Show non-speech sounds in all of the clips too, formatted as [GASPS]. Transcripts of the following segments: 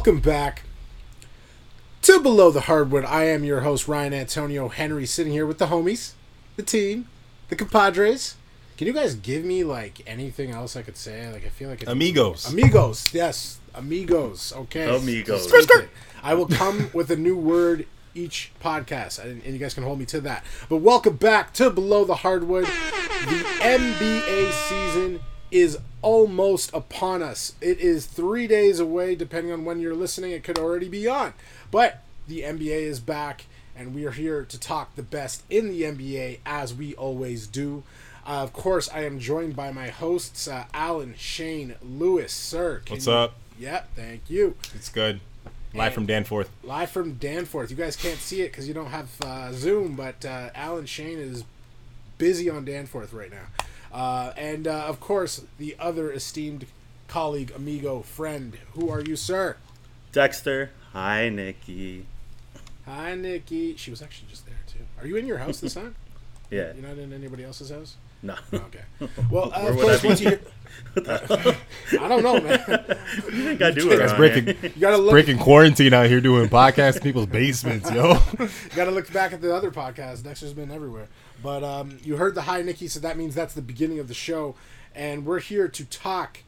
welcome back to Below the Hardwood. I am your host, Ryan Antonio Henry, sitting here with the homies, the team, the compadres. Can you guys give me like anything else I could say? Like I feel like it's Amigos. Amigos, yes, amigos. Okay, Amigos. Just keep it. I will come [LAUGHS] with a new word each podcast, and you guys can hold me to that. But welcome back to Below the Hardwood. The NBA season is almost upon us. It is three days away, depending on when you're listening. It could already be on, but the NBA is back, and we are here to talk the best in the NBA as we always do. Uh, of course, I am joined by my hosts, uh, Alan, Shane, Lewis, Sir. What's you- up? Yep, thank you. It's good. Live from Danforth. Live from Danforth. You guys can't see it because you don't have uh, Zoom, but uh, Alan Shane is busy on Danforth right now. Uh, and uh, of course, the other esteemed colleague, amigo, friend. Who are you, sir? Dexter. Hi, Nikki. Hi, Nikki. She was actually just there too. Are you in your house this time? [LAUGHS] Yeah. You're not in anybody else's house. No. Okay. Well, [LAUGHS] uh, Where of I course, once you hear, [LAUGHS] I don't know, man. you think I do it That's around breaking, here? You gotta look. breaking quarantine out here doing podcasts in people's basements, yo. You got to look back at the other podcast. Dexter's been everywhere. But um, you heard the hi, Nikki, so that means that's the beginning of the show. And we're here to talk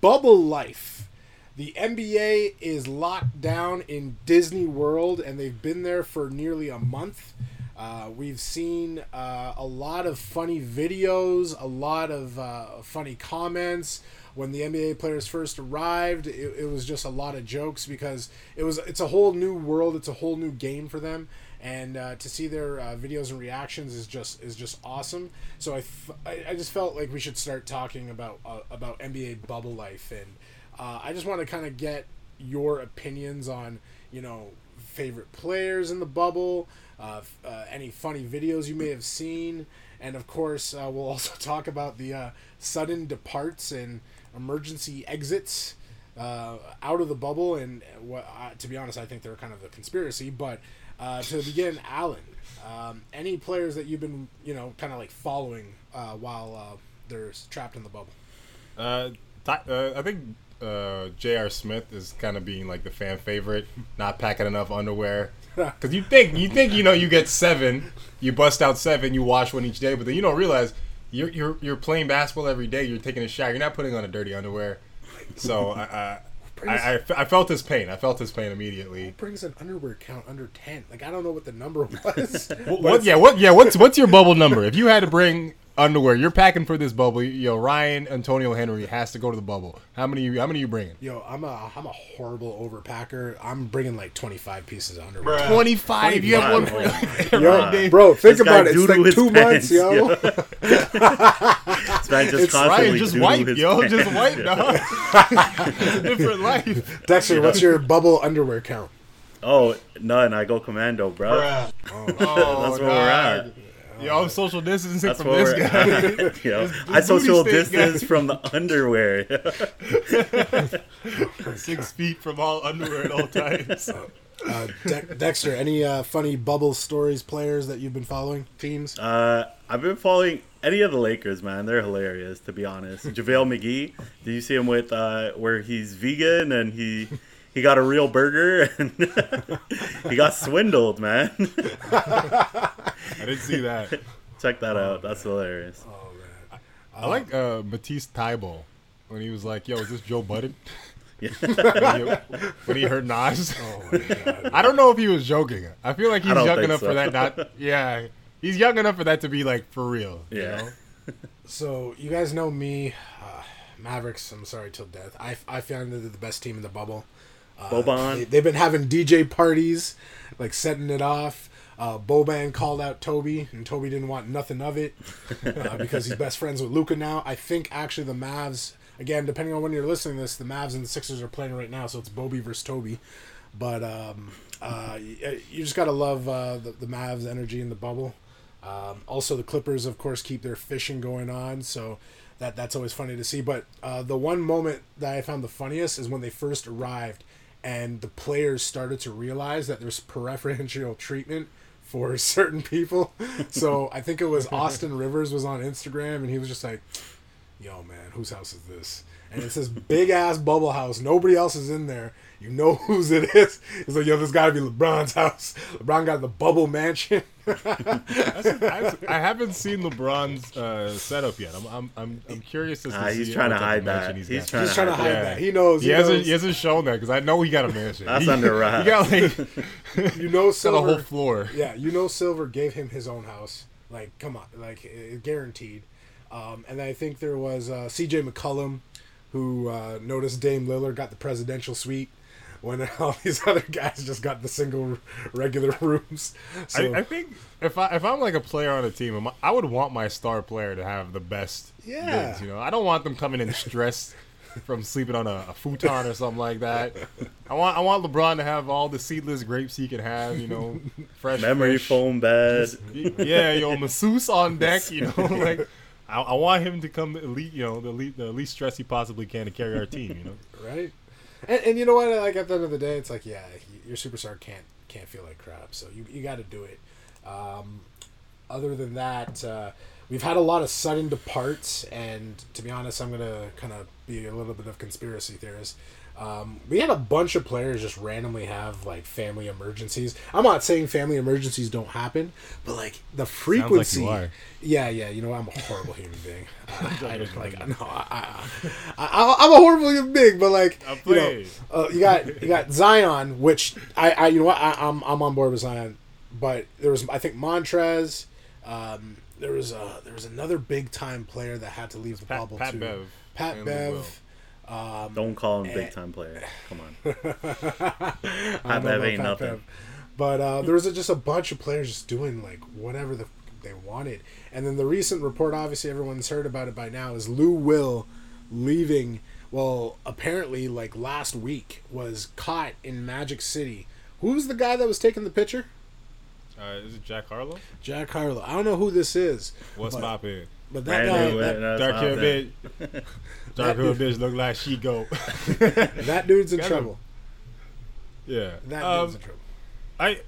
bubble life. The NBA is locked down in Disney World, and they've been there for nearly a month. Uh, we've seen uh, a lot of funny videos, a lot of uh, funny comments. When the NBA players first arrived, it, it was just a lot of jokes because it was it's a whole new world, it's a whole new game for them, and uh, to see their uh, videos and reactions is just is just awesome. So I, f- I, I just felt like we should start talking about uh, about NBA bubble life, and uh, I just want to kind of get your opinions on you know favorite players in the bubble, uh, uh, any funny videos you may have seen, and of course we'll [LAUGHS] also talk about the sudden departs and emergency exits out of the bubble. And what, to be honest, I think they're kind of a conspiracy. But uh, to begin, Alan, um, any players that you've been you know kind of like following uh, while uh, they're trapped in the bubble? Uh, Ty- uh, I think uh, J.R. Smith is kind of being like the fan favorite, not packing enough underwear. [LAUGHS] Because you think you think you know you get seven, you bust out seven, you wash one each day, but then you don't realize you're you're you're playing basketball every day. You're taking a shower. You're not putting on a dirty underwear. So I, I, I, I, I felt his pain. I felt his pain immediately. Brings an underwear count under ten. Like I don't know what the number [LAUGHS] was. What, what- yeah, what? Yeah, what's what's your bubble number? If you had to bring underwear, you're packing for this bubble. Yo, Ryan Antonio Henry has to go to the bubble. How many? How many are you bringing? Yo, I'm a I'm a horrible overpacker. I'm bringing like 25 pieces of underwear. Twenty five. You have one for Oh, [LAUGHS] Yo, bro, think This about it. It's like his two months, pants, yo. [LAUGHS] This man just It's constantly Ryan, just doo-doo wipe, his yo, pants. just wipe, dog. [LAUGHS] Different life. Dexter, what's your bubble underwear count? Oh, none. I go commando, bro. Oh, That's where we're at. Oh, Yo, I'm social distancing That's from this we're guy. [LAUGHS] at. Yo, This- I this booty social distance guy. from the underwear. [LAUGHS] Six feet from all underwear at all times. [LAUGHS] Uh, De- Dexter, any uh, funny bubble stories, players that you've been following, teams? Uh, I've been following any of the Lakers, man. They're hilarious, to be honest. JaVale McGee, did you see him with uh, where he's vegan and he he got a real burger and [LAUGHS] he got swindled, man. [LAUGHS] I didn't see that. Check that out. That's hilarious. Oh man, I like uh, Matisse Thybulle when he was like, "Yo, is this Joe Budden?" [LAUGHS] Yeah. when, he, when he heard Nas. oh my god. I don't know if he was joking. I feel like he's I young enough so. for that. Not yeah, he's young enough for that to be like for real. you Yeah. know? So you guys know me, uh, Mavericks. I'm sorry till death. I I found that they're the best team in the bubble. Uh, Boban. They, they've been having DJ parties, like setting it off. Uh, Boban called out Toby, and Toby didn't want nothing of it [LAUGHS] uh, because he's best friends with Luka now. I think actually the Mavs, again, depending on when you're listening to this, the Mavs and the Sixers are playing right now, so it's Bobby versus Toby. But um, uh, y- you just gotta love uh, the, the Mavs' energy in the bubble. Um, also, the Clippers, of course, keep their fishing going on, so that that's always funny to see. But uh, the one moment that I found the funniest is when they first arrived, and the players started to realize that there's preferential treatment for [LAUGHS] certain people. so I think it was [LAUGHS] Austin Rivers was on Instagram, and he was just like, yo, man, whose house is this? And it's this big ass bubble house. Nobody else is in there. You know [LAUGHS] whose it is. It's like, yo, this got to be LeBron's house. LeBron got the bubble mansion. I, [LAUGHS] I haven't seen LeBron's uh, setup yet. I'm I'm I'm, I'm curious as to Ah, he's trying to type hide of that. mansion He's trying He's to trying to hide hide Yeah. that. He knows. He He, hasn't he hasn't shown that because I know he got a mansion. That's he, under wraps. He got like [LAUGHS] you know, got a Silver. whole floor. Yeah, you know, Silver gave him his own house. Like, come on, like uh, guaranteed. Um, and I think there was uh, C.J. McCollum, who uh, noticed Dame Lillard got the presidential suite, when [LAUGHS] all these other guys just got the single regular [LAUGHS] rooms. So I, I think if I if I'm like a player on a team, I'm- I would want my star player to have the best. Yeah. goods, you know, I don't want them coming in stressed from sleeping on a, a futon or something like that. I want I want LeBron to have all the seedless grapes he can have. You know, [LAUGHS] fresh Memory fish. foam bed. Yeah, yo, masseuse on deck. You know, like. I, I want him to come elite, you know, the, least, the least stress he possibly can to carry our team. You know, [LAUGHS] right? And, and you know what? Like at the end of the day, it's like, yeah, your superstar can't can't feel like crap. So you you got to do it. Um, other than that, uh, we've had a lot of sudden departs, and to be honest, I'm gonna kind of be a little bit of conspiracy theorist. Um, we had a bunch of players just randomly have like family emergencies. I'm not saying family emergencies don't happen, but like the frequency. are. Yeah, yeah. You know, I'm a horrible human being. [LAUGHS] I, I just like no, I, I, I, I'm a horrible human being, but like you know, uh, you got you got [LAUGHS] Zion, which I, I you know what I, I'm I'm on board with Zion, but there was I think Montrez. Um, there was a there was another big time player that had to leave the Pat, bubble Pat too. Bev. Pat and. Bev. Um, Don't call him big time player. Come on. [LAUGHS] I Pat don't Bev know ain't nothing. Bev. But uh, there was a, just a bunch of players just doing like whatever the, they wanted. And then the recent report, obviously everyone's heard about it by now, is Lou Will leaving. Well, apparently, like last week, was caught in Magic City. Who was the guy that was taking the picture? Uh, is it Jack Harlow? Jack Harlow. I don't know who this is. What's but, poppin'? But that Brand guy, that, Dark out hair bitch. [LAUGHS] Dark hair bitch look like she go. [LAUGHS] that dude's in Got him. trouble. yeah. That Um, dude's in trouble. I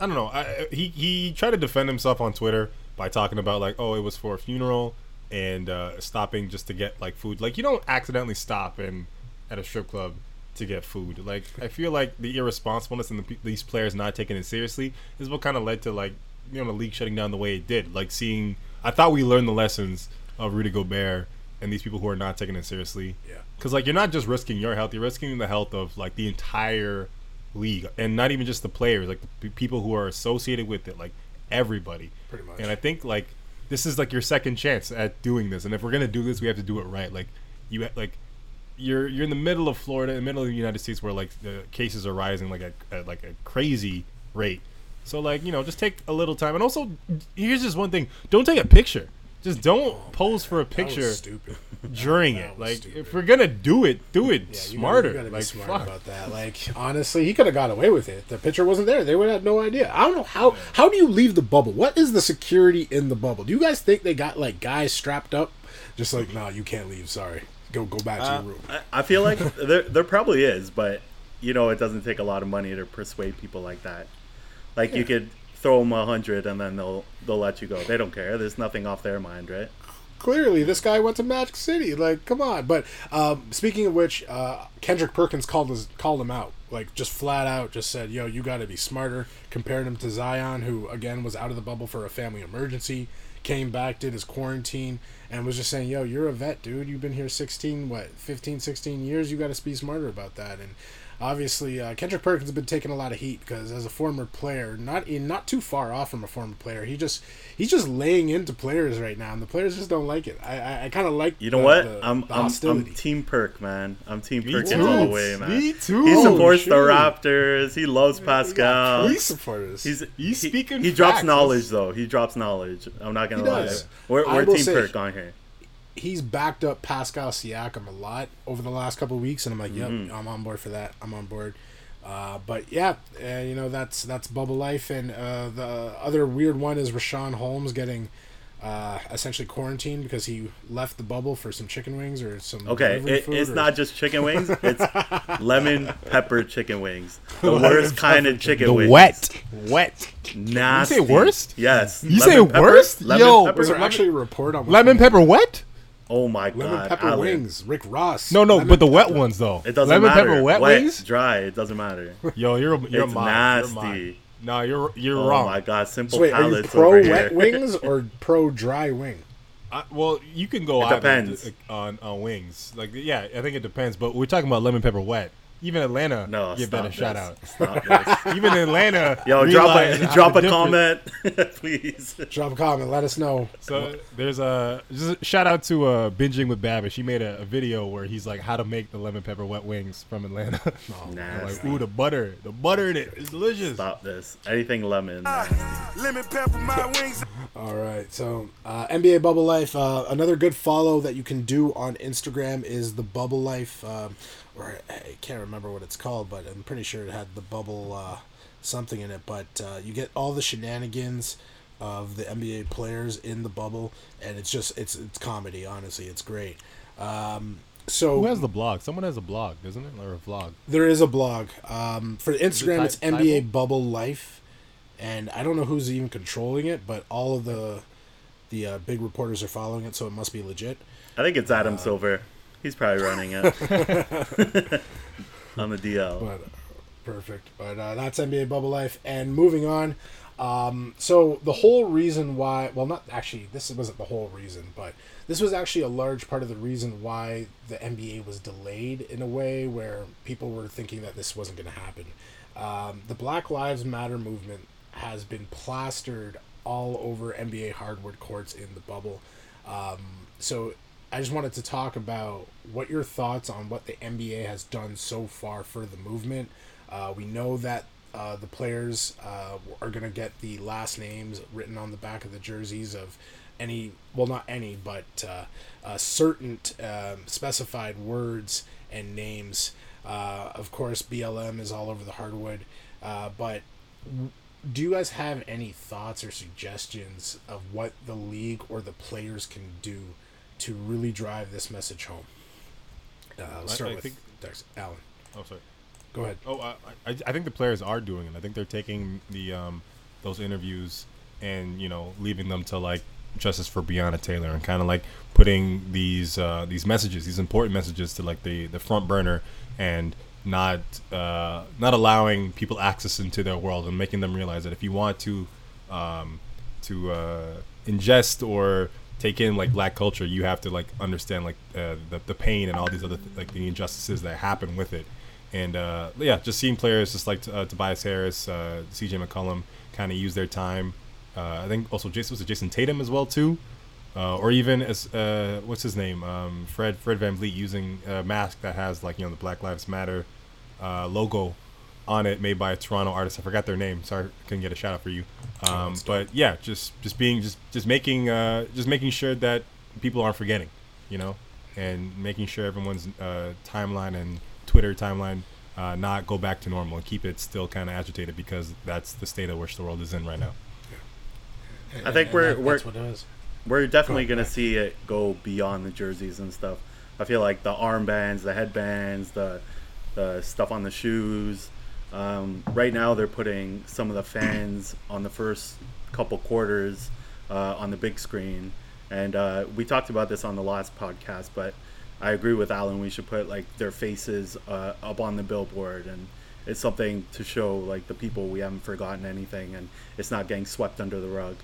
I don't know. I, he he tried to defend himself on Twitter by talking about like, oh, it was for a funeral and uh, stopping just to get like food. Like you don't accidentally stop in at a strip club to get food. Like I feel like the irresponsibleness and the, these players not taking it seriously is what kind of led to like you know the league shutting down the way it did. Like seeing, I thought we learned the lessons of Rudy Gobert and these people who are not taking it seriously. Yeah. Because like you're not just risking your health, you're risking the health of like the entire league, and not even just the players, like the p- people who are associated with it, like everybody. Pretty much. And I think like this is like your second chance at doing this, and if we're gonna do this, we have to do it right. Like you ha- like you're you're in the middle of Florida, in the middle of the United States, where like the cases are rising like a, at like a crazy rate. So like you know, just take a little time, and also here's just one thing: don't take a picture. Just don't pose for a That was picture stupid. [LAUGHS] during that it. was Like stupid. if we're gonna do it, do it Yeah, you smarter. Gotta, you gotta be like smart fuck. about that. Like honestly, he could have got away with it. The picture wasn't there. They would have no idea. I don't know how. How do you leave the bubble? What is the security in the bubble? Do you guys think they got like guys strapped up, just like, nah, you can't leave. Sorry, go go back to Uh, your room. I, I feel like [LAUGHS] there there probably is, but you know it doesn't take a lot of money to persuade people like that. Like you could throw them a hundred and then they'll they'll let you go. They don't care. There's nothing off their mind, right? Clearly, this guy went to Magic City. Like, come on. But um, speaking of which, uh, Kendrick Perkins called his, called him out. Like, just flat out, just said, "Yo, you got to be smarter." Compared him to Zion, who again was out of the bubble for a family emergency, came back, did his quarantine, and was just saying, "Yo, you're a vet, dude. You've been here 16, what, 15, 16 years. You got to be smarter about that." And obviously, uh, Kendrick Perkins has been taking a lot of heat because as a former player, not in not too far off from a former player, he just he's just laying into players right now, and the players just don't like it. I I, I kind of like You know the- what? the- I'm, the I'm I'm. Team Perk, man. I'm Team Me Perkins too. all the way, man. Me too. He supports shit. the Raptors. He loves We got Pascal. police supporters. He's He's he, speaking He drops knowledge though. He drops knowledge. I'm not gonna He lie. does. We're, we're Team say- Perk on here. He's backed up Pascal Siakam a lot over the last couple of weeks, and I'm like, yep, Mm-hmm. I'm on board for that. I'm on board. Uh, but yeah, uh, you know that's that's bubble life, and uh, the other weird one is Richaun Holmes getting uh, essentially quarantined because he left the bubble for some chicken wings or some Okay, it, food it's or- not just chicken wings. [LAUGHS] It's lemon pepper chicken wings. The worst kind of chicken The wings. wet, wet. Nasty. You say worst? Yes. You Lemon say worst? Lemon Yo, pepper? Was there actually a report on Lemon pepper wet? Oh my Lemon god, pepper Alan. wings. Rick Ross. No, no, Lemon but the wet pepper. ones though. It doesn't Lemon matter. pepper wet, wings. dry. It doesn't matter. [LAUGHS] Yo, you're you're It's a mod. nasty. You're. No, you're you're oh wrong. Oh my god, simple So wait, are you pro over wet here. wings or [LAUGHS] pro dry wing? I, well, you can go It depends. Uh, on on wings. Like, yeah, I think it depends. But we're talking about lemon pepper wet. Even Atlanta, No, give stop that a shout out. [LAUGHS] Even Atlanta, [LAUGHS] Yo, drop a drop a different- comment, [LAUGHS] please. Drop a comment. Let us know. So there's a just a shout out to uh, Binging with Babish. She made a, a video where he's like how to make the lemon pepper wet wings from Atlanta. I'm like, ooh, the butter, the butter in it is delicious. Stop this. Anything lemon. man. Lemon pepper my wings. All right. So uh, NBA Bubble Life. Uh, another good follow that you can do on Instagram is the Bubble Life. Or I can't remember what it's called, but I'm pretty sure it had the bubble uh, something in it. But uh, you get all the shenanigans of the NBA players in the bubble, and it's just it's it's comedy. Honestly, it's great. Um, so Who has the blog? Someone has a blog, doesn't it, or a vlog? There is a blog. Um, for Instagram, Ty- it's NBA Tybo? Bubble Life, and I don't know who's even controlling it, but all of the the uh, big reporters are following it, so it must be legit. I think it's Adam Silver. He's probably running it [LAUGHS] on the DL. But uh, perfect. But uh, that's NBA Bubble Life, and moving on. Um, so the whole reason why, well, not actually, this wasn't the whole reason, but this was actually a large part of the reason why the NBA was delayed in a way where people were thinking that this wasn't going to happen. Um, the Black Lives Matter movement has been plastered all over NBA hardwood courts in the bubble. Um, so I just wanted to talk about what your thoughts on what the NBA has done so far for the movement. Uh, we know that uh, the players uh, are going to get the last names written on the back of the jerseys of any, well, not any, but uh, uh, certain um, specified words and names. Uh, of course, BLM is all over the hardwood, but do you guys have any thoughts or suggestions of what the league or the players can do to really drive this message home? Uh, let's start I with think- Dex. Alan. Oh, sorry. Go ahead. Oh, I, I, I think the players are doing it. I think they're taking the um, those interviews and you know leaving them to like justice for Breonna Taylor and kind of like putting these uh, these messages, these important messages, to like the the front burner and not uh, not allowing people access into their world and making them realize that if you want to um, to uh, ingest or take in like black culture, you have to like understand like uh, the the pain and all these other th- like the injustices that happen with it. And uh, yeah, just seeing players just like uh, Tobias Harris, uh, C.J. McCollum, kind of use their time. Uh, I think also Jayson was it Jayson Tatum as well too, uh, or even as uh, what's his name, um, Fred Fred VanVleet using a mask that has like you know the Black Lives Matter logo on it, made by a Toronto artist. I forgot their name. Sorry, couldn't get a shout out for you. Um, but yeah, just just being just just making uh, just making sure that people aren't forgetting, you know, and making sure everyone's uh, timeline and Twitter timeline uh, not go back to normal and keep it still kind of agitated because that's the state of which the world is in right now. I think And we're- that- we're- that's what it is. We're definitely Go going to ahead. see it go beyond the jerseys and stuff. I feel like the armbands, the headbands, the the stuff on the shoes. Um, right now, they're putting some of the fans on the first couple quarters uh, on the big screen, and uh, we talked about this on the last podcast. But I agree with Alan. We should put like their faces uh, up on the billboard, and it's something to show like the people we haven't forgotten anything, and it's not getting swept under the rug.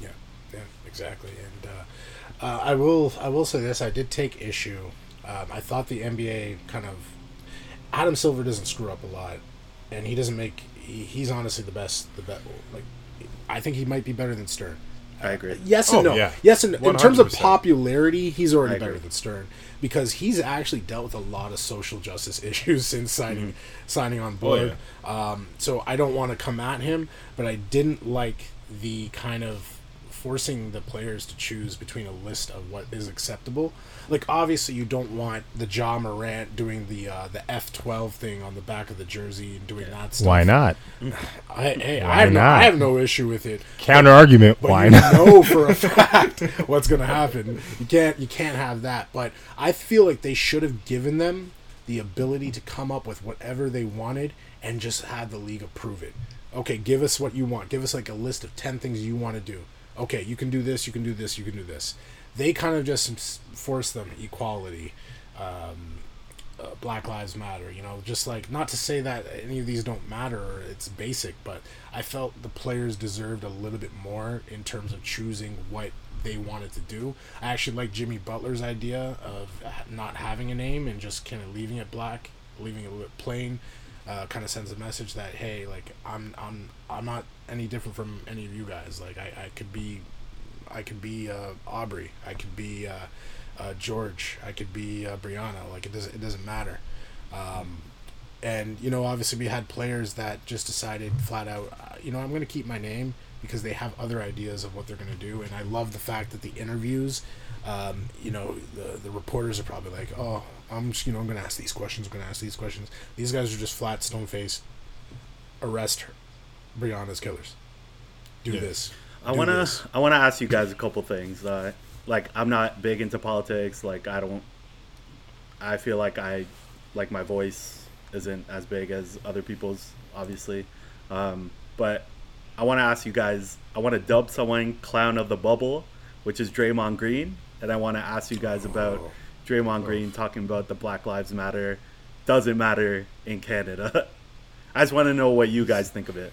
Yeah, yeah, exactly. And uh, uh, I will, I will say this: I did take issue. Um, I thought the NBA kind of Adam Silver doesn't screw up a lot, and he doesn't make. He, he's honestly the best. The best. Like, I think he might be better than Stern. I agree. Yes and Oh, no. yeah. Yes and in terms of popularity, he's already better than Stern because he's actually dealt with a lot of social justice [LAUGHS] issues since signing Mm-hmm. signing on Oh, board. um, so I don't want to come at him, but I didn't like the kind of forcing the players to choose between a list of what is acceptable. Like obviously you don't want the Ja Morant doing the uh, the F twelve thing on the back of the jersey and doing that stuff. Why not? [SIGHS] I, hey, I Why have no, I have no issue with it. Counter argument. But Why you not? know [LAUGHS] for a fact [LAUGHS] what's going to happen. You can't you can't have that. But I feel like they should have given them the ability to come up with whatever they wanted and just had the league approve it. Okay, give us what you want. Give us like a list of ten things you want to do. Okay, you can do this. You can do this. You can do this. They kind of just force them equality. Um, uh, Black Lives Matter, you know, just like not to say that any of these don't matter it's basic, but I felt the players deserved a little bit more in terms of choosing what they wanted to do. I actually like Jimmy Butler's idea of not having a name and just kind of leaving it black, leaving it a little bit plain. Uh, kind of sends a message that hey, like I'm I'm I'm not any different from any of you guys. Like I, I could be, I could be uh, Aubrey. I could be uh, uh, George. I could be uh, Brianna. Like it doesn't it doesn't matter. Um, and you know, obviously, we had players that just decided flat out, uh, you know, I'm going to keep my name because they have other ideas of what they're going to do. And I love the fact that the interviews, um, you know, the the reporters are probably like, oh, I'm just you know I'm going to ask these questions. I'm going to ask these questions. These guys are just flat stone faced. Arrest her, Brianna's killers. Do Yeah. This. Do wanna this. I wanna ask you guys a couple things. Uh, like I'm not big into politics. Like I don't. I feel like I, like my voice isn't as big as other people's, obviously. Um, but I want to ask you guys. I want to dub someone clown of the bubble, which is Draymond Green, and I want to ask you guys about Oh. Draymond Green talking about the Black Lives Matter doesn't matter in Canada. [LAUGHS] I just want to know what you guys think of it.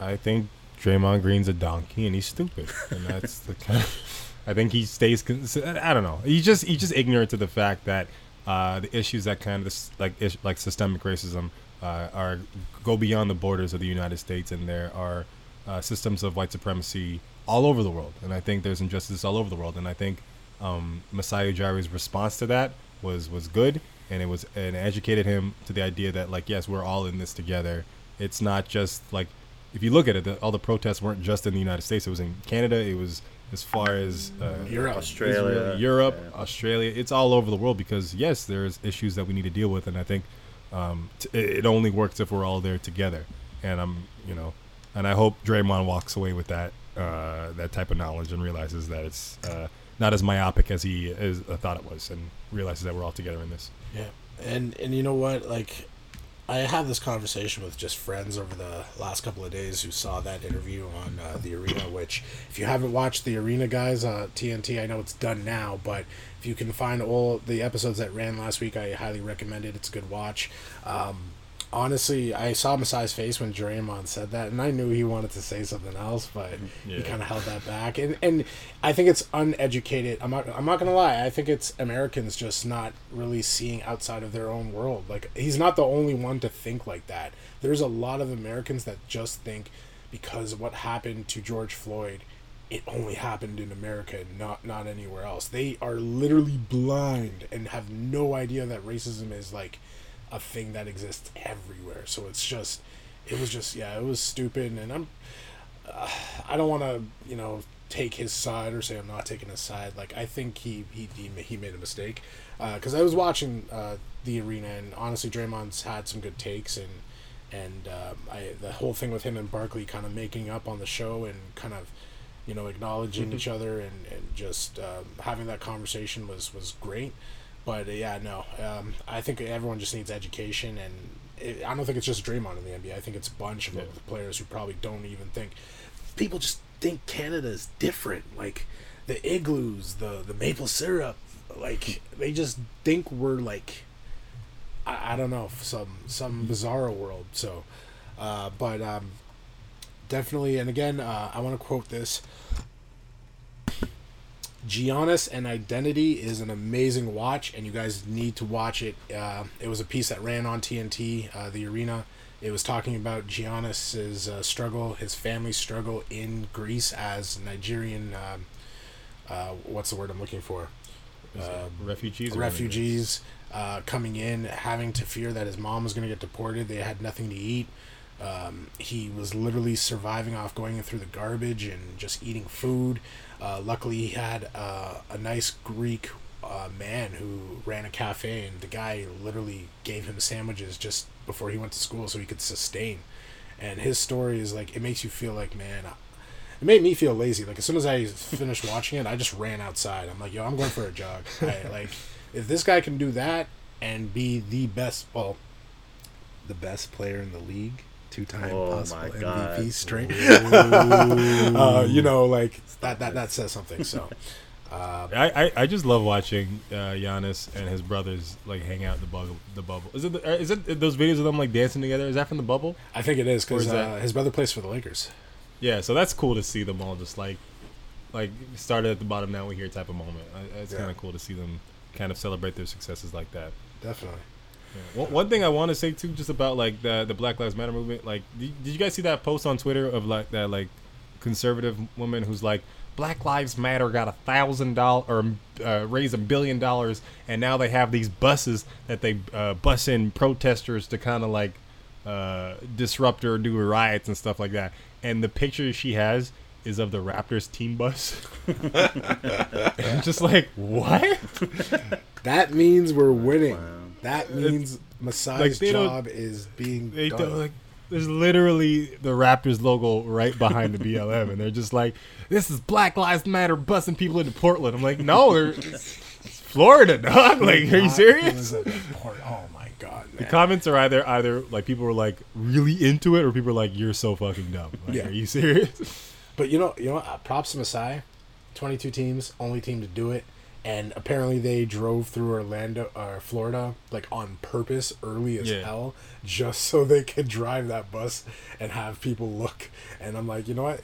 I think Draymond Green's a donkey and he's stupid, and that's the kind. Of, [LAUGHS] I think he stays. I don't know. He's just he's just ignorant to the fact that uh, the issues that kind of this, like like systemic racism uh, are go beyond the borders of the United States, and there are uh, systems of white supremacy all over the world, and I think there's injustice all over the world, and I think um, Masai Ujiri's response to that was was good, and it was and educated him to the idea that like yes, we're all in this together. It's not just like if you look at it, the, all the protests weren't just in the United States. It was in Canada. It was as far as uh, Europe. Australia, Israel, Europe, yeah. Australia. It's all over the world because yes, there's issues that we need to deal with, and I think um, t- it it only works if we're all there together. And I'm, you know, and I hope Draymond walks away with that uh, that type of knowledge and realizes that it's uh, not as myopic as he as I thought it was, and realizes that we're all together in this. Yeah, and and you know what? Like, I had this conversation with just friends over the last couple of days who saw that interview on uh, the arena. Which, if you haven't watched the arena, guys, uh, TNT, I know it's done now, but if you can find all the episodes that ran last week, I highly recommend it. It's a good watch. Um, honestly, I saw Masai's face when Draymond said that, and I knew he wanted to say something else, but he kind of held that back. And and I think it's uneducated. I'm not. I'm not gonna lie. I think it's Americans just not really seeing outside of their own world. Like he's not the only one to think like that. There's a lot of Americans that just think because what happened to George Floyd. It only happened in America, and not not anywhere else. They are literally blind and have no idea that racism is like a thing that exists everywhere. So it's just, it was just, yeah, it was stupid. And I'm, uh, I don't want to, you know, take his side or say I'm not taking his side. Like I think he he he, made a mistake because I was watching uh, the arena and honestly Draymond's had some good takes and and um, I the whole thing with him and Barkley kind of making up on the show and kind of you know acknowledging each other and and just um, having that conversation was was great. But uh, yeah, no, um, I think everyone just needs education, and it, I don't think it's just Draymond in the NBA. I think it's a bunch of Yeah. players who probably don't even think. People just think Canada is different, like the igloos, the the maple syrup, like they just think we're like, I, I don't know, some some bizarro world. So, uh, but um, definitely, and again, uh, I want to quote this. Giannis and Identity is an amazing watch, and you guys need to watch it. Uh, it was a piece that ran on TNT, uh, the arena. It was talking about Giannis's uh, struggle, his family's struggle in Greece as Nigerian. Um, uh, what's the word I'm looking for? Um, refugees. refugees uh, coming in, having to fear that his mom was going to get deported. They had nothing to eat. Um, he was literally surviving off going through the garbage and just eating food. Uh, luckily, he had uh, a nice Greek uh, man who ran a cafe, and the guy literally gave him sandwiches just before he went to school so he could sustain. And his story is like, it makes you feel like, man, it made me feel lazy. Like as soon as I finished watching it, I just ran outside. I'm like, yo, I'm going for a jog. I, like, if this guy can do that and be the best, well, the best player in the league, two-time Oh possible my MVP God. straight. [LAUGHS] uh, you know, like that, that that says something. So, [LAUGHS] I, I, I just love watching uh, Giannis and his brothers like hang out in the bubble. The bubble is it? The, uh, is it those videos of them like dancing together? Is that from the bubble? I think it is because uh, his brother plays for the Lakers. Yeah, so that's cool to see them all just like like started at the bottom, now we're here type of moment. It's Yeah. kind of cool to see them kind of celebrate their successes like that. Definitely. One, one thing I want to say too, just about like the the Black Lives Matter movement. Like, did, did you guys see that post on Twitter of like that like conservative woman who's like, Black Lives Matter got a thousand dollar or uh, raised a billion dollars, and now they have these buses that they uh, bus in protesters to kind of like uh, disrupt or do riots and stuff like that. And the picture she has is of the Raptors team bus. [LAUGHS] [LAUGHS] I'm just like, what? That means we're winning. Wow. That means Masai's don't- job is being They done. don't like. There's literally the Raptors logo right behind the BLM, and they're just like, "This is Black Lives Matter busing people into Portland." I'm like, "No, they're, it's Florida, dog. Like, are you serious?" in the port- Oh my god, The comments are either either like people were like really into it, or people are like, "You're so fucking dumb." Like, Yeah. are you serious? But you know, you know, what? Props to Masai. Twenty-two teams, only team to do it, and apparently they drove through Orlando or Florida like on purpose, early as Yeah. hell, just [LAUGHS] so they could drive that bus and have people look. And I'm like, you know what?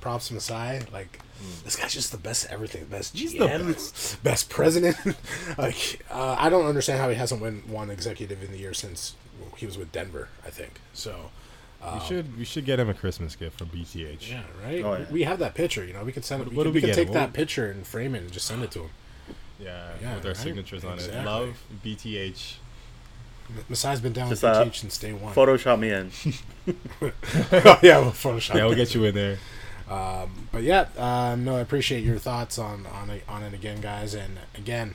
Props to Masai. Like, hmm. this guy's just the best at everything. Best He's GM, [LAUGHS] best. president. [LAUGHS] like, uh, I don't understand how he hasn't won one executive in the year since he was with Denver. I think so. we um, should we should get him a Christmas gift from BTH. Yeah, right. Oh, yeah. We have that picture. You know, we could send. What- we what could, we we could take him? that picture and frame it and just send it to him. Yeah, Yeah, with our right? signatures on it. Love BTH. Masai's been down Just, with uh, BTH since day one. Photoshop me in. oh, [LAUGHS] yeah, we'll Photoshop. Yeah, we'll get you in there. But yeah, um, no, I appreciate your thoughts on on it, on it again, guys. And again,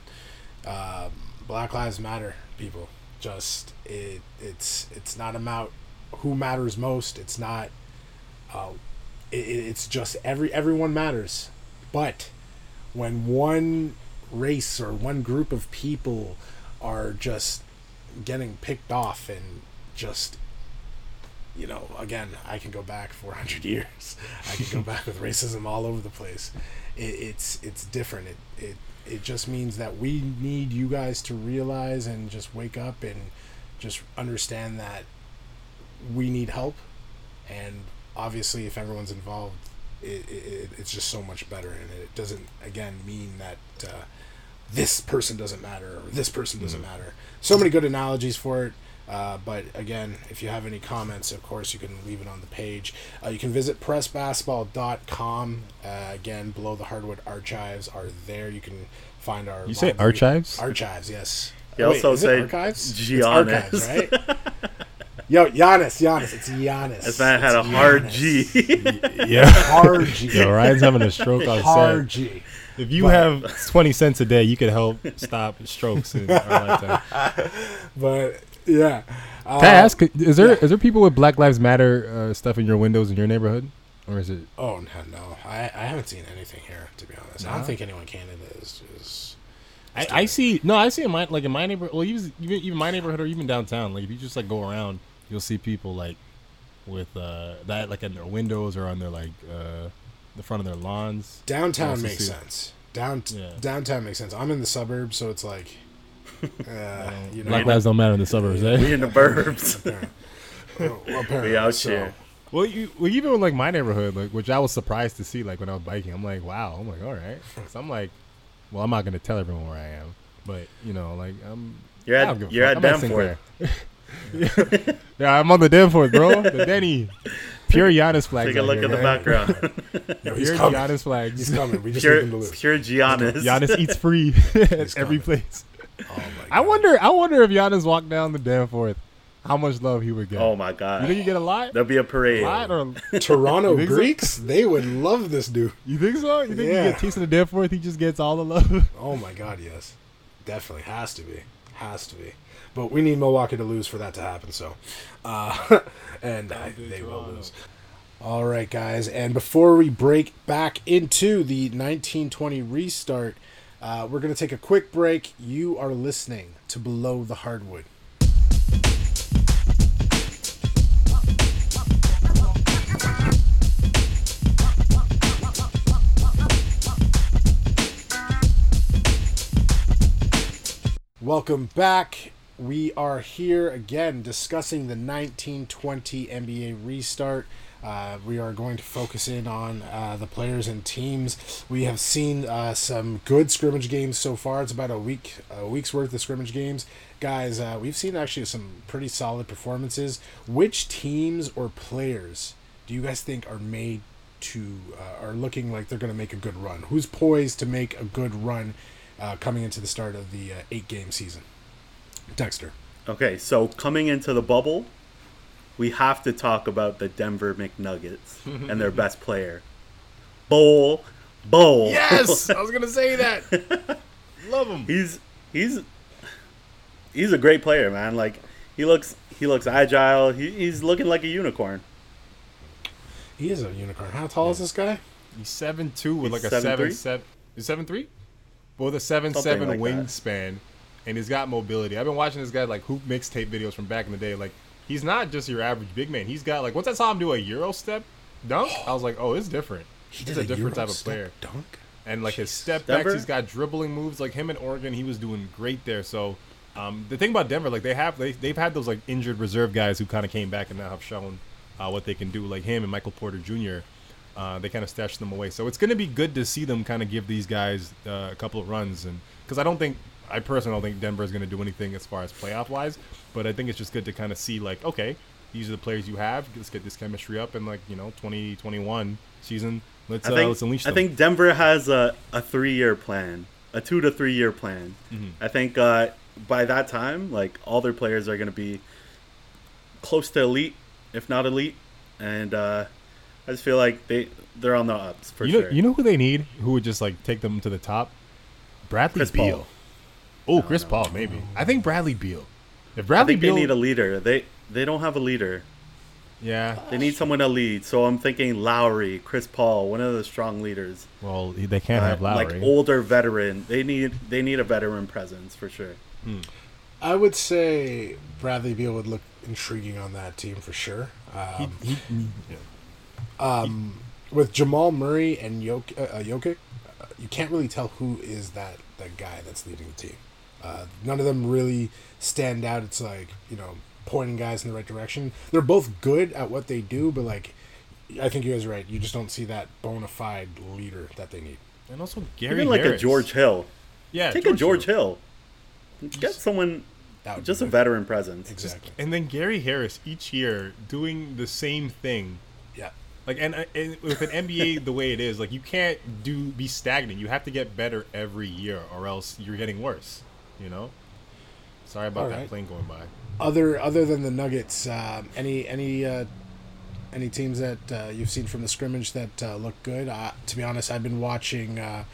um, Black Lives Matter, people. Just it it's it's not about who matters most. It's not. Uh, it, it- it's just every everyone matters, but when one race or one group of people are just getting picked off and just you know, again, I can go back 400 [LAUGHS] years. I can go back with racism all over the place. It, it's it's different. It it it just means that we need you guys to realize and just wake up and just understand that we need help. And obviously, if everyone's involved, it, it it's just so much better. And it doesn't again mean that uh, this person doesn't matter or this person doesn't matter. So many good analogies for it. Uh, but again, if you have any comments, of course, you can leave it on the page. Uh, you can visit pressbasketball.com. Uh, again, below the hardwood archives are there. You can find our. You say archives? Archives, yes. You Wait, also is it say archives. It's archives, right? [LAUGHS] Yo, Giannis, Giannis, it's Giannis. This man had a It's hard Giannis. G. [LAUGHS] Yeah. Hard G. Yo, Ryan's having a stroke on Hard set. G. If you But- have 20 cents a day, you could help stop strokes in our lifetime. [LAUGHS] But yeah. Uh, Can I ask, is there is there people with Black Lives Matter uh, stuff in your windows in your neighborhood? Or is it. Oh no, no. I, I haven't seen anything here to be honest. I don't think anyone in Canada is. is I, I see. No, I see in my like in my neighborhood. Well, even even even my neighborhood or even downtown. Like if you just like go around, you'll see people like with uh that like in their windows or on their like uh the front of their lawns. downtown makes see- sense. Down Yeah. downtown makes sense. I'm in the suburbs, so it's like, [LAUGHS] uh, you know, Black lives don't matter in the suburbs, we eh? in the burbs. [LAUGHS] well, apparently, we out so- here. Well, you, well, even in, like my neighborhood, like which I was surprised to see, like when I was biking, I'm like, wow. I'm like, all right. [LAUGHS] So I'm like, well, I'm not gonna tell everyone where I am, but you know, like I'm. You're at- don't give a you're fuck. at I'm Danforth. Sinclair. [LAUGHS] yeah, I'm on the Danforth, bro. The Denny. Pure Giannis flag. Take a look here, at the man. background. [LAUGHS] Yo, Pure coming. Giannis flags. He's coming. We just pure, need him to lose. pure Giannis. Giannis eats [LAUGHS] free at every place. Oh my I wonder. I wonder if Giannis walked down the Danforth, how much love he would get. Oh my god! you think god. he get a lot? There'll be a A parade. lot or Toronto You think so? Greeks, they would love this dude. you think so? You think Yeah. he get taste of the Danforth? He just gets all the love. Oh my God, yes, definitely has to be, has to be. But we need Milwaukee to lose for that to happen. So, uh, [LAUGHS] and I, they will lose. All right, guys. And before we break back into the 1920 restart, uh, we're going to take a quick break. You are listening to Below the Hardwood. Welcome back. We are here again discussing the 1920 NBA restart. Uh, we are going to focus in on uh, the players and teams. We have seen uh, some good scrimmage games so far. It's about a week, a week's worth of scrimmage games, guys. Uh, we've seen actually some pretty solid performances. Which teams or players do you guys think are made to uh, are looking like they're going to make a good run? Who's poised to make a good run uh, coming into the start of the eight game season? Dexter. Okay, so coming into the bubble, we have to talk about the Denver McNuggets [LAUGHS] and their best player, Bol. Bol. Yes, [LAUGHS] I was gonna say that. Love him. he's he's he's a great player, man. Like he looks he looks agile. He, he's looking like a unicorn. He is a unicorn. How tall is this guy? He's seven two with He's like a seven 7'3"? seven. Is seven three? With a seven Something seven like that. Wingspan, and he's got mobility. I've been watching this guy like hoop mixtape videos from back in the day. Like he's not just your average big man. He's got like once I saw him do a euro step dunk, I was like, oh, it's different. [GASPS] He He's did a different Euro type of player. Dunk. and like his step Denver? backs, he's got dribbling moves. Like him in Oregon, he was doing great there. So um, the thing about Denver, like they have they they've had those like injured reserve guys who kind of came back and now have shown uh, what they can do. Like him and Michael Porter Jr. Uh, they kind of stashed them away. So it's going to be good to see them kind of give these guys uh, a couple of runs, and because I don't think I personally don't think Denver is going to do anything as far as playoff wise, but I think it's just good to kind of see like okay, these are the players you have. Let's get this chemistry up, and like you know, 2021 season. Let's I uh, think let's unleash I think Denver has a, a three year plan, a two to three year plan. Mm-hmm. I think uh, by that time, like all their players are going to be close to elite, if not elite, and uh, I just feel like they they're on the ups for you sure. know, you know who they need? Who would just like take them to the top? Bradley Chris Beal. Paul. Oh, Chris Paul, maybe. I think Bradley Beal. If I Bradley think Beal, they need a leader. They they don't have a leader. yeah. They need someone to lead. So I'm thinking Lowry, Chris Paul, one of the strong leaders. Well, they can't Uh, have Lowry. Like older veteran. They need they need a veteran presence for sure. I would say Bradley Beal would look intriguing on that team for sure. Um, He- he- yeah. with Jamal Murray and Jok- uh, uh, Jokic, uh, you can't really tell who is that that guy that's leading the team. Uh, none of them really stand out. It's like you know pointing guys in the right direction. They're both good at what they do, but like I think you guys are right. You just don't see that bona fide leader that they need. And also Gary Even like a George Hill. Yeah, Take a George Hill. Get someone That just a veteran presence. Exactly. And then Gary Harris each year doing the same thing. Yeah. Like and, and with an NBA [LAUGHS] the way it is, like you can't do be stagnant. You have to get better every year, or else you're getting worse. You know. Sorry about All that right. plane going by. Other other than the Nuggets, um, any any uh, any teams that uh, you've seen from the scrimmage that uh, look good? Uh, to be honest, I've been watching. Uh,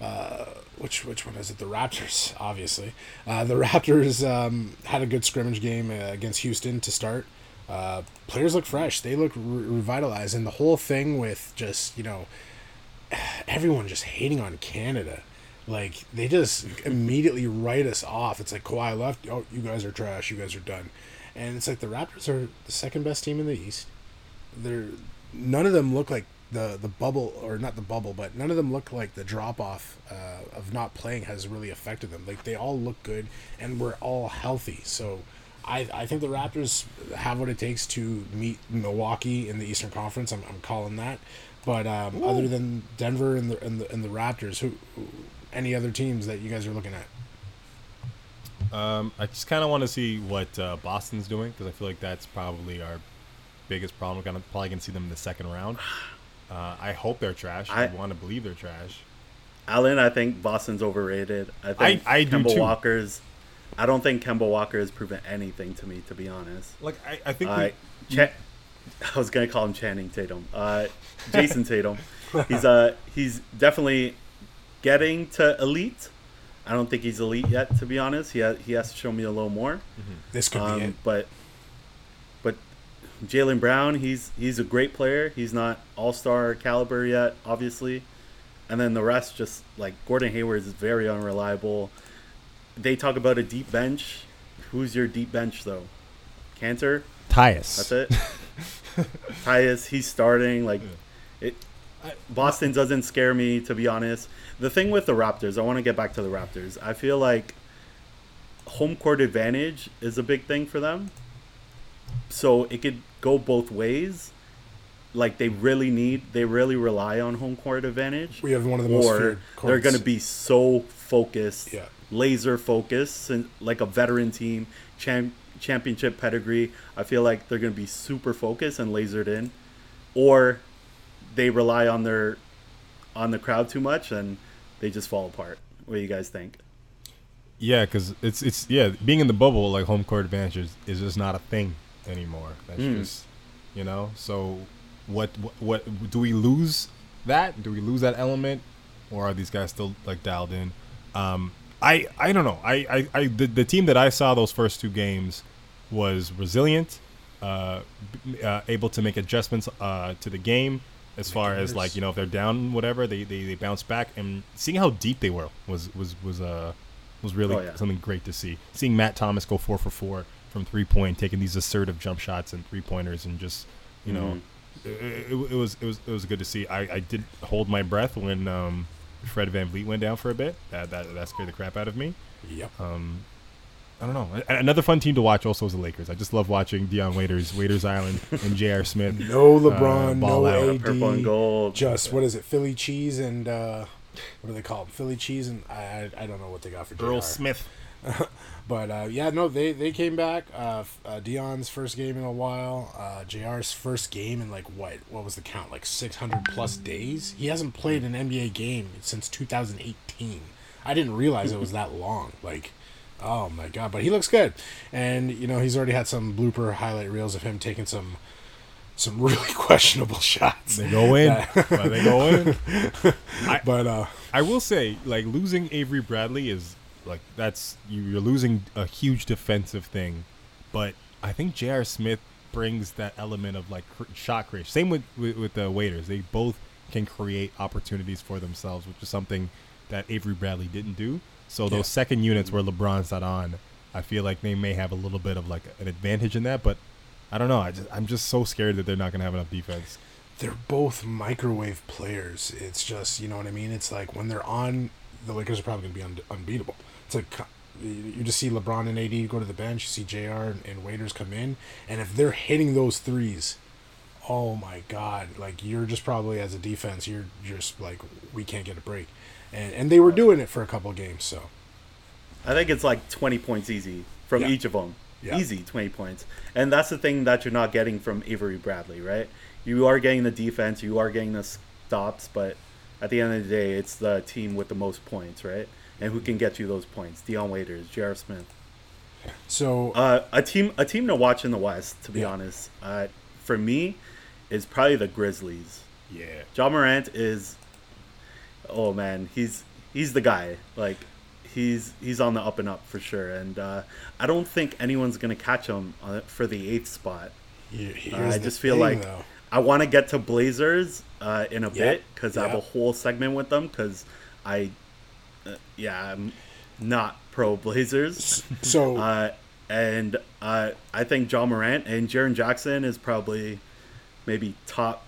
uh, which which one is it? The Raptors, [LAUGHS] obviously. Uh, the [LAUGHS] Raptors um, had a good scrimmage game uh, against Houston to start. Uh, players look fresh. They look re- revitalized, and the whole thing with just you know [SIGHS] everyone just hating on Canada. Like they just immediately write us off. It's like Kawhi left. Oh, you guys are trash. You guys are done. And it's like the Raptors are the second best team in the East. They're none of them look like the the bubble or not the bubble, but none of them look like the drop off uh, of not playing has really affected them. Like they all look good and we're all healthy. So I I think the Raptors have what it takes to meet Milwaukee in the Eastern Conference. I'm, I'm calling that. But um, other than Denver and the, and the and the Raptors, who, who any other teams that you guys are looking at? Um, I just kind of want to see what uh, Boston's doing because I feel like that's probably our biggest problem. We're gonna probably gonna see them in the second round. Uh, I hope they're trash. I, I- want to believe they're trash. Alan, I think Boston's overrated. I think I do Kemba too. Walker's. I don't think Kemba Walker has proven anything to me, to be honest. Like I, I think I, we, Cha- [LAUGHS] I was gonna call him Channing Tatum. Uh, [LAUGHS] Jayson Tatum. He's uh he's definitely getting to elite. I don't think he's elite yet, to be honest. He ha- he has to show me a little more. This could be it. Um, but but Jaylen Brown, he's he's a great player. He's not all star caliber yet, obviously. And then the rest, just like Gordon Hayward, is very unreliable. They talk about a deep bench. Who's your deep bench though? Kanter. Tyus. That's it. [LAUGHS] Tyus, he's starting. Like it. Boston doesn't scare me to be honest. The thing with the Raptors, I want to get back to the Raptors. I feel like home court advantage is a big thing for them. So it could go both ways. Like they really need, they really rely on home court advantage. We have one of the most or feared they're going to be so focused, Yeah. laser focused, and like a veteran team, champ, championship pedigree. I feel like they're going to be super focused and lasered in, or they rely on their on the crowd too much and they just fall apart. What do you guys think? Yeah, because it's it's yeah, being in the bubble like home court advantage is, is just not a thing anymore. That's Mm. just you know. So what, what what do we lose that? Do we lose that element, or are these guys still like dialed in? Um, I I don't know. I I, I the, the team that I saw those first two games was resilient, uh, uh, able to make adjustments uh, to the game as far as like you know if they're down whatever they, they, they bounce back and seeing how deep they were was was was uh was really Oh, yeah. something great to see. Seeing Matt Thomas go four for four from three point, taking these assertive jump shots and three pointers, and just you know, it, it, it was it was it was good to see. I, I did hold my breath when um, Fred VanVleet went down for a bit. That that that scared the crap out of me. Yep. I don't know. Another fun team to watch also is the Lakers. I just love watching Dion Waiters, Waiters Island, and J.R. Smith. [LAUGHS] No LeBron, Uh, ball no out. AD. Purple and gold. Just what is it? Philly cheese and uh, what do they call it? Philly cheese and I I, I don't know what they got for Earl JR. Smith. [LAUGHS] But uh, yeah, no, they they came back. Uh, uh, Dion's first game in a while. Uh, Jr's first game in like what? What was the count? Like six hundred plus days. He hasn't played an NBA game since two thousand eighteen. I didn't realize it was that long. Like, oh my god! But he looks good, and you know he's already had some blooper highlight reels of him taking some some [LAUGHS] really questionable shots. They go in. Well, they go in. [LAUGHS] but uh, I will say, like losing Avery Bradley is like that's you, you're losing a huge defensive thing, but I think J.R. Smith brings that element of like cr- shot creation. Same with, with with the waiters; they both can create opportunities for themselves, which is something that Avery Bradley didn't do. So Yeah. those second units where LeBron's not on, I feel like they may have a little bit of like an advantage in that, but. I don't know. I just, I'm just so scared that they're not going to have enough defense. they're both microwave players. It's just, you know what I mean? It's like when they're on, the Lakers are probably going to be un- unbeatable. It's like you you just see LeBron and AD go to the bench, you see JR and, and Waiters come in, and if they're hitting those threes, oh my God, like you're just probably as a defense, you're just like, we can't get a break. And, and they were doing it for a couple games, so. I think it's like 20 points easy from Yeah. each of them. Yeah. Easy 20 points. And that's the thing that you're not getting from Avery Bradley, right? You are getting the defense, you are getting the stops, but at the end of the day, it's the team with the most points, right? And who can get you those points? Dion Waiters, J.R. Smith. So, Uh, a team a team to watch in the West, to be Yeah. honest, uh, for me, is probably the Grizzlies. Yeah. Ja Morant is, oh man, he's he's the guy. Like he's he's on the up and up for sure. And uh, I don't think anyone's gonna catch him on, for the eighth spot. Uh, I just feel thing, like though. I want to get to Blazers uh, in a Yep, bit because I have a whole segment with them because I, uh, yeah, I'm not pro Blazers. So, [LAUGHS] Uh, and uh, I think Ja Morant and Jaren Jackson is probably maybe top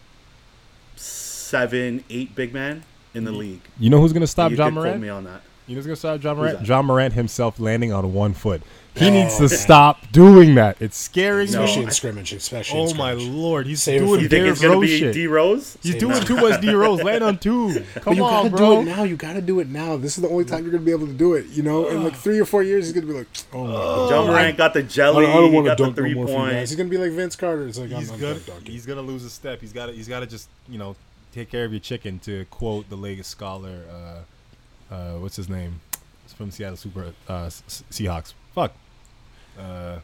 seven, eight big man in the league. You know who's going to stop you John could quote Morant? me on that. You know who's gonna stop Ja Morant? Ja Morant himself landing on one foot. He Oh, needs to man. stop doing that. It's scaring especially me. in scrimmage, especially in Oh my scrimmage. lord, he's Save it doing for- You think Derrick it's gonna Rose be shit. D Rose? He's Save doing it. too much D Rose. [LAUGHS] Land on two. Come you on, gotta bro. do it now. You gotta do it now. This is the only time you're gonna be able to do it. You know, in like three or four years, he's gonna be like, [TSK] "Oh my god, Ja Morant got the I jelly. don't, I don't he want to got the dunk no three more for you point. He's gonna be like Vince Carter. It's like He's I'm, I'm gonna dunk he's gonna lose a step. He's got to he's got to just you know take care of your chicken. To quote the Vegas scholar, uh, uh, what's his name? It's from Seattle Super uh, S- S- Seahawks. Fuck. Uh,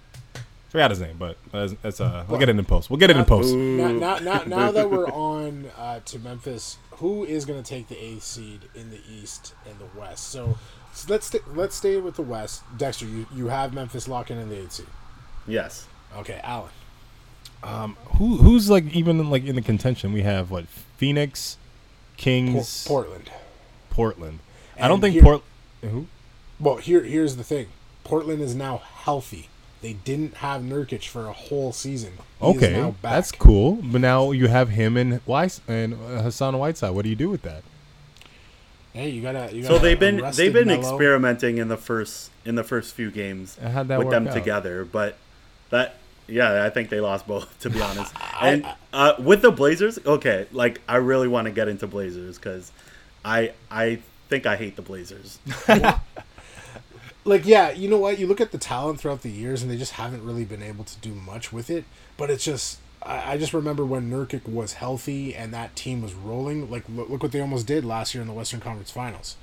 forgot his name, but uh, that's uh, we'll get it in post. We'll get it in post. Now, now, now, now that we're on uh, to Memphis, who is going to take the eighth seed in the East and the West? So, so let's st- let's stay with the West. Dexter, you, you have Memphis locking in the eighth seed. Yes. Okay, Allen. Who who's like even like in the contention? We have what Phoenix, Por- Kings, Portland. Portland. I don't think here- Port. Who? Well, here here's the thing. Portland is now healthy. They didn't have Nurkic for a whole season. He is Okay, now back. that's cool. But now you have him and Weiss and uh, Hassan Whiteside. What do you do with that? Hey, you gotta. You So gotta they've been they've been Melo. experimenting in the first in the first few games And how'd that with work them out? together, but that yeah, I think they lost both to be honest. [LAUGHS] and uh, with the Blazers, okay, like I really want to get into Blazers because I I think I hate the Blazers. [LAUGHS] like yeah you know what you look at the talent throughout the years and they just haven't really been able to do much with it but it's just i, I just remember when Nurkic was healthy and that team was rolling like look, look what they almost did last year in the western conference finals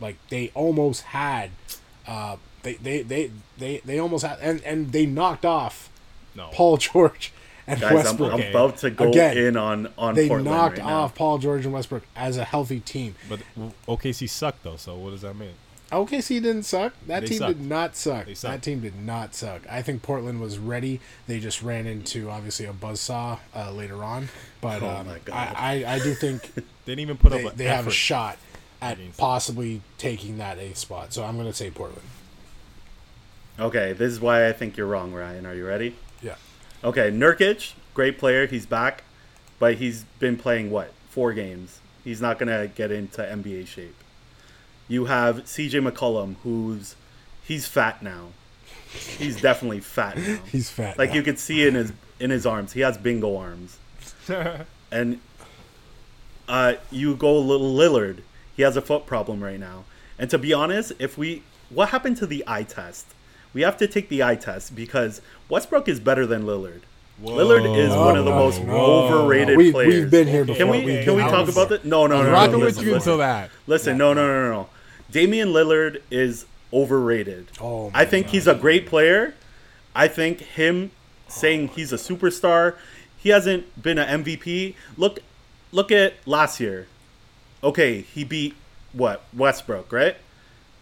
like they almost had uh they they they they, they almost had and and they knocked off No. paul george and Guys, I'm, westbrook I'm about to go Again, in on on they Portland knocked right now. off paul george and westbrook as a healthy team But OKC sucked though, so what does that mean? OKC didn't suck. That They team sucked. did not suck. They That team did not suck. I think Portland was ready. They just ran into obviously a buzzsaw uh, later on, but Oh um, my God. I, I I do think [LAUGHS] They didn't even put they, up. they have a shot at possibly taking that eighth spot. So I'm gonna say Portland. Okay, this is why I think you're wrong, Ryan. Are you ready? Yeah. Okay, Nurkic, great player. He's back, but he's been playing what four games. He's not gonna get into NBA shape. You have CJ McCollum, who's he's fat now. He's definitely fat now. [LAUGHS] He's fat. like now. you could see in his in his arms. He has bingo arms. [LAUGHS] and uh, you go little Lillard. He has a foot problem right now. And to be honest, if we what happened to the eye test? We have to take the eye test because Westbrook is better than Lillard. Lillard is No, one of the no, most no, overrated we, players. We've been here before. can we We've can we talk out about before. that? No, no, no. no, Rocking no, with listen, you listen. until that. Listen, no, no, no, no, no. Damian Lillard is overrated. Oh I think he's a great player. I think him saying he's a superstar, he hasn't been an MVP. Look, look at last year. Okay, he beat what Westbrook, right?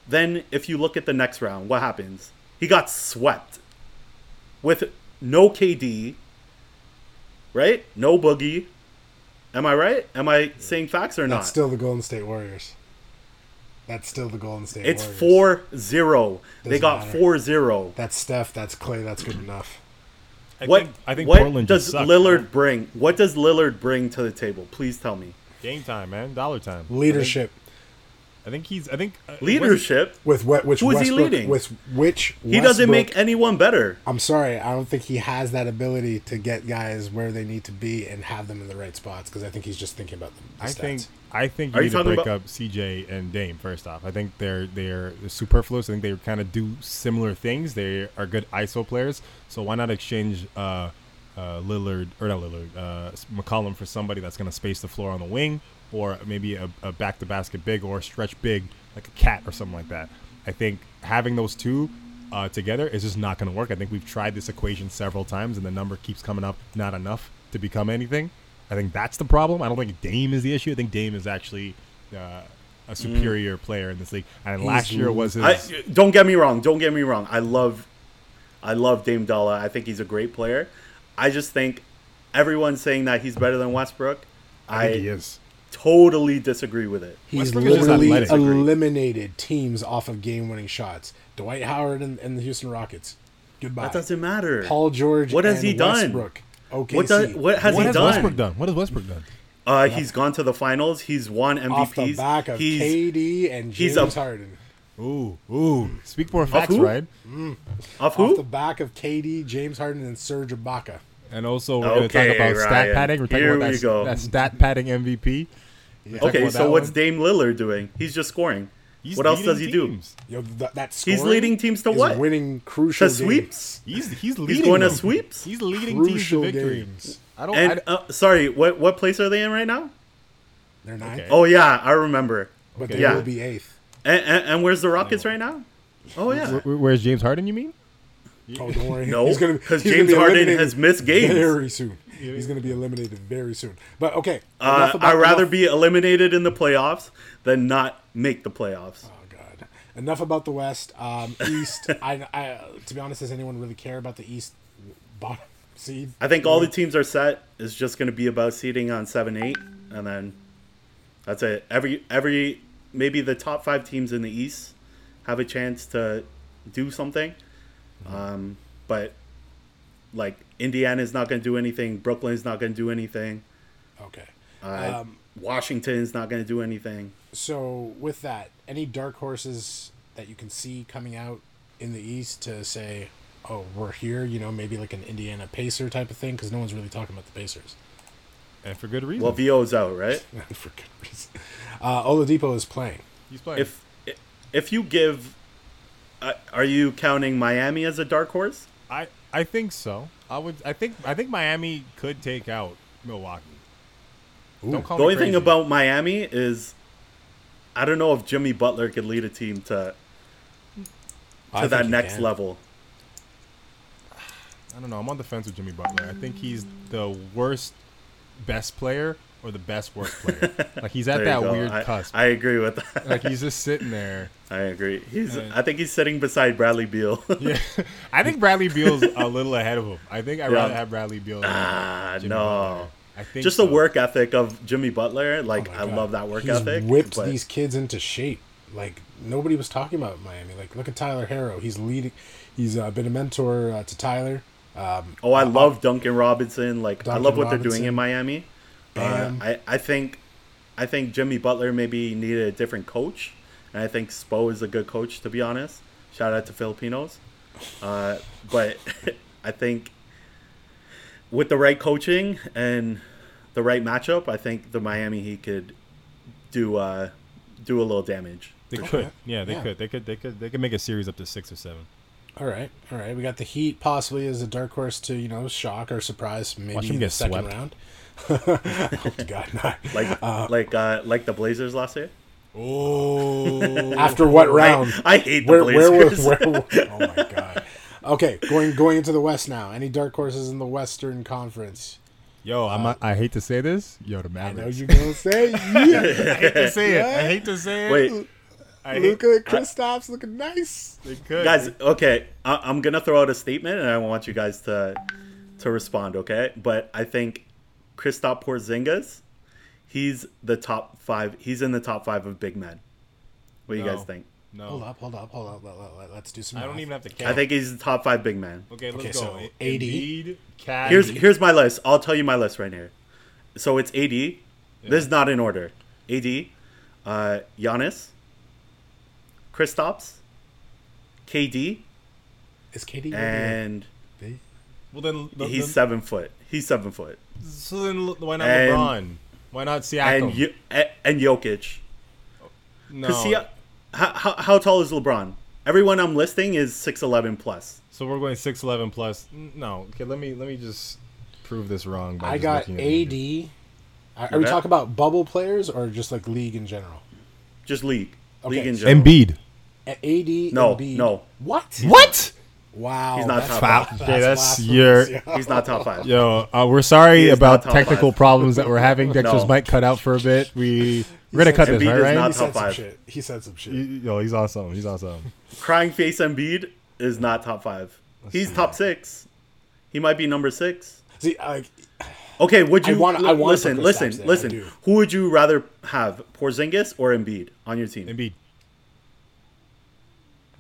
Then if you look at the next round, what happens? He got swept with no KD, right? No Boogie. Am I right? Am I saying facts or not? That's still the Golden State Warriors. That's still the Golden State It's Warriors. 4 0. They got matter. 4 0. That's Steph. That's Clay. That's good enough. I What, think, I think what Portland does just sucked, Lillard man. bring? What does Lillard bring to the table? Please tell me. Game time, man. Dollar time. Leadership I think, he's. I think uh, Leadership. with what? Which Who is he leading? With which He doesn't make anyone better. I'm sorry, I don't think he has that ability to get guys where they need to be and have them in the right spots because I think he's just thinking about the, the I stats. think I think Are you you need to talking break about- up CJ and Dame first off. I think they're they're superfluous. I think they kind of do similar things. They are good ISO players. So why not exchange uh, uh, Lillard or not Lillard, uh, McCollum for somebody that's going to space the floor on the wing, or maybe a, a back to basket big or a stretch big like a cat or something like that. I think having those two uh, together is just not going to work. I think we've tried this equation several times, and the number keeps coming up not enough to become anything. I think that's the problem. I don't think Dame is the issue. I think Dame is actually uh, a superior player in this league. And He's last year was his. I, don't get me wrong. Don't get me wrong. I love, I love Dame Dolla. I think he's a great player. I just think everyone's saying that he's better than Westbrook. I I, think he is. Totally disagree with it. He's Westbrook literally eliminated teams off of game-winning shots. Dwight Howard and, and the Houston Rockets. Goodbye. That doesn't matter. Paul George. What has and he done? Westbrook. Okay. What does- what has What he has done? Westbrook done? What has Westbrook done? Uh, he's gone to the finals. He's won MVPs. off the back of he's KD and he's James a- Harden. Ooh, ooh. Speak more facts, who? right? off Off who? the back of KD, James Harden, and Serge Ibaka. And also, we're going to talk about stat padding. We're talking Here about we that, go. that stat padding MVP. We're Okay, so what's one. Dame Lillard doing? He's just scoring. He's what else does he do? Yo, th- that He's leading teams to what? Winning crucial To sweeps? He's he's leading. going to sweeps? He's leading Games. teams to Crucial victory. games. I don't. And I, uh, sorry, what what place are they in right now? They're nine, Okay. Oh yeah, I remember. but okay. they Yeah. will be eighth. And, and, and where's the Rockets right now? Oh yeah. Where- where's James Harden? You mean? Oh, don't worry. No, he's gonna 'cause he's gonna James be Harden has missed games. very soon. He's going to be eliminated very soon. But okay, Uh, about- I'd rather enough- be eliminated in the playoffs than not make the playoffs. Oh God! Enough about the West. Um, [LAUGHS] East. I, I, to be honest, does anyone really care about the East bottom seed? I think all the teams are set. It's just going to be about seeding on seven, eight, and then that's it. Every every maybe the top five teams in the East have a chance to do something, um, but like Indiana's not going to do anything. Brooklyn's not going to do anything. Okay. Uh, Um, Washington's not going to do anything. So with that, any dark horses that you can see coming out in the East to say, "Oh, we're here," you know, maybe like an Indiana Pacer type of thing, because no one's really talking about the Pacers. and for good reason. Well, Vo's out, right? [LAUGHS] For good reason. Uh, Oladipo is playing. He's playing. If if you give, uh, are you counting Miami as a dark horse? I I think so. I would. I think. I think Miami could take out Milwaukee. Don't call The me only crazy. thing about Miami is, I don't know if Jimmy Butler could lead a team to to think that next can. level. I don't know. I'm on the fence with Jimmy Butler. I think he's the worst best player or the best worst player. [LAUGHS] like he's at that go. weird I, cusp. I agree with that. like he's just [LAUGHS] sitting there. I agree. He's. And- I think he's sitting beside Bradley Beal. [LAUGHS] Yeah, I think Bradley Beal's a little ahead of him. I think I'd Yeah. rather have Bradley Beal. Ah, no. Butler. I think Just so. the work ethic of Jimmy Butler. Like Oh I love that work He's ethic. whipped but- these kids into shape. Like nobody was talking about Miami. Like look at Tyler Herro. He's leading. He's uh, been a mentor uh, to Tyler. Um, Oh, I love Duncan Robinson. Like I love what they're doing in Miami. Uh, I I think I think Jimmy Butler maybe needed a different coach, and I think Spo is a good coach to be honest. Shout out to Filipinos, uh, but [LAUGHS] I think with the right coaching and the right matchup, I think the Miami Heat could do uh, do a little damage. They Okay. could. Yeah, they Yeah. could. They could. They could. They could make a series up to six or seven. all right, all right. We got the Heat possibly as a dark horse to you know shock or surprise maybe Watch in them the second swept. round. [LAUGHS] oh God, not. Like like uh, like the Blazers last year. Oh, After what round? I hate the where, where, were, Blazers. where, were- [LAUGHS] Oh my God. Okay, going going into the West now. Any dark horses in the Western Conference? yo, I'm. not, I hate to say this. Yo, the man, I know you're gonna say [LAUGHS] yeah. I hate to say it. I hate to say it. Wait, I hate, Luka and Kristaps looking nice. they could. guys okay I- i'm gonna throw out a statement and i want you guys to to respond okay but i think Kristaps porzingis he's the top five he's in the top five of big men what do you guys think no. Hold up, hold up, hold up. Let, let, let, let's do some. I don't even have to count. i think he's the top five big men Okay, let's Okay, go. so A- AD. Embiid, Cat. here's here's my list i'll tell you my list right here so it's ad this is not in order ad uh Giannis, Kristaps, KD, Is KD and big? well then, the, he's the- seven foot. He's seven foot. so then why not and- LeBron? Why not Siakam? And Yo- and Jokic. no. See, how, how, how tall is LeBron? Everyone I'm listing is 6'11 plus. so we're going six eleven plus. No. Okay, let me let me just prove this wrong. by I got looking AD. Are, are we Okay. talking about bubble players or just like league in general? Just league. Okay. League in general. Embiid. AD. No, Embiid. no. What? What? Wow. He's not that's top Foul. five. Okay, that's blasphemous, your- [LAUGHS] He's not top five. Yo, uh, we're sorry about technical five. problems that we're having. [LAUGHS] Dexter's No. mic cut out for a bit. We we're gonna cut this, Embiid right? is right? not He said top some five. shit. He said some shit. Yo, he's awesome. He's awesome. Crying face Embiid is not top five. He's top six. He might be number six. See, like, Okay, would I you wanna- I wanna listen? Listen, there, listen. Who would you rather have, Porzingis or Embiid on your team? Embiid.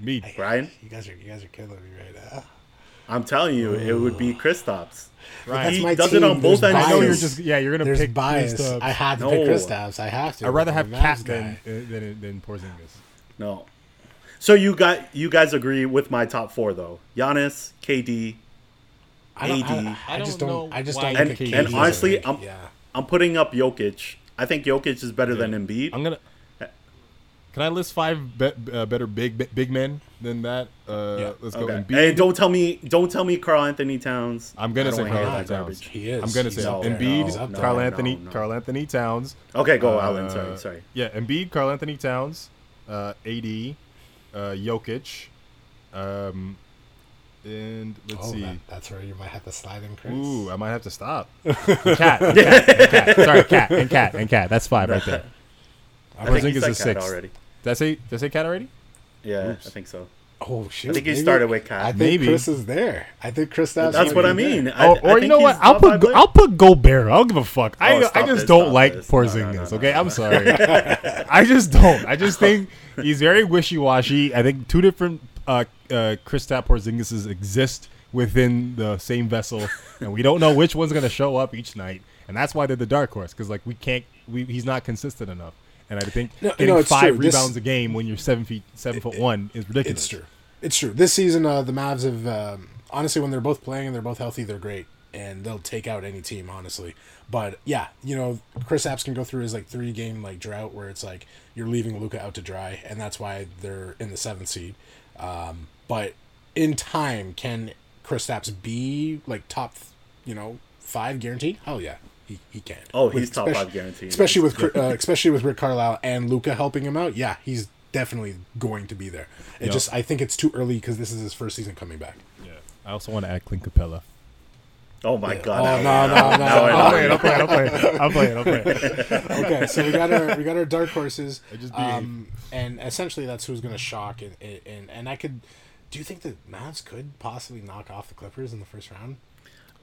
Embiid. Brian, you guys are you guys are killing me right now. I'm telling you, it would be Kristaps. Right. He my does team. it on both There's ends. I know you're just yeah. You're gonna There's pick bias. Kristaps. I have to No. pick Kristaps. I have to. I'd rather have I'm a Mavs Cat guy. than, than than Porzingis. No. So you got you guys agree with my top four though? Giannis, KD. I, don't, I, AD. I, I just don't don't. I just don't And, look at KD and KD as is a honestly, I'm yeah. I'm putting up Jokic. I think Jokic is better than Embiid. I'm gonna. Can I list five be, uh, better big big men than that? Uh, Yeah. Let's go. Okay. Embiid. And don't tell me don't tell me Karl Anthony Towns. I'm gonna I say don't wanna Karl hear Anthony Towns. He is. I'm gonna say He's up there. Embiid, He's up there. Karl No, Anthony, no. Karl Anthony Towns. Okay, go Uh, Alan. Sorry, sorry. Yeah, Embiid, Karl Anthony Towns, uh, AD, uh, Jokic, um, and let's Oh, see. that, that's where you might have to slide in, Chris. Ooh, I might have to stop. [LAUGHS] cat, cat, and cat. Sorry, cat and cat and cat. That's five right there. [LAUGHS] I think he Porzingis is Cat six. already. Did I say? Did I say cat already? Yeah, Oops. I think so. Oh shoot! I think he started with Cat. I think Maybe. Chris is there. I think Chris. That's what I mean. I, Oh, I or you know what? I'll put five Go- I'll put Gobert. I don't give a fuck. I Oh, I stop just this, don't like this. No, no, Porzingis. no, no, okay, no, I'm no. sorry. [LAUGHS] I just don't. I just think he's very wishy washy. I think two different uh, uh, Kristaps Porzingises exist within the same vessel, and we don't know which one's gonna show up each night. And that's why they're the dark horse because like we can't we, he's not consistent enough. And I think No, getting it's five true. This- rebounds a game when you're seven feet seven foot one is ridiculous. It's true. It's true. This season, uh, the Mavs have um, honestly, when they're both playing and they're both healthy, they're great, and they'll take out any team, honestly. But yeah, you know, Kristaps can go through his like three game like drought where it's like you're leaving Luka out to dry, and that's why they're in the seventh seed. Um, but in time, can Kristaps be like top, you know, five guaranteed? Hell yeah, he, he can. Oh, With he's top five guaranteed. especially with uh, [LAUGHS] especially with Rick Carlisle and Luka helping him out. Yeah, he's definitely going to be there. It Yep. just I think it's too early because this is his first season coming back. Yeah. I also want to add Clint Capela. Oh my Yeah. god! Oh, now- no, no, no, now I no. know. I'm playing. I'm playing. I'm playing. I'm playing. I'm playing. [LAUGHS] Okay, so we got our we got our dark horses, [LAUGHS] I just behave. um, and essentially that's who's going to shock and, and and I could. Do you think the Mavs could possibly knock off the Clippers in the first round?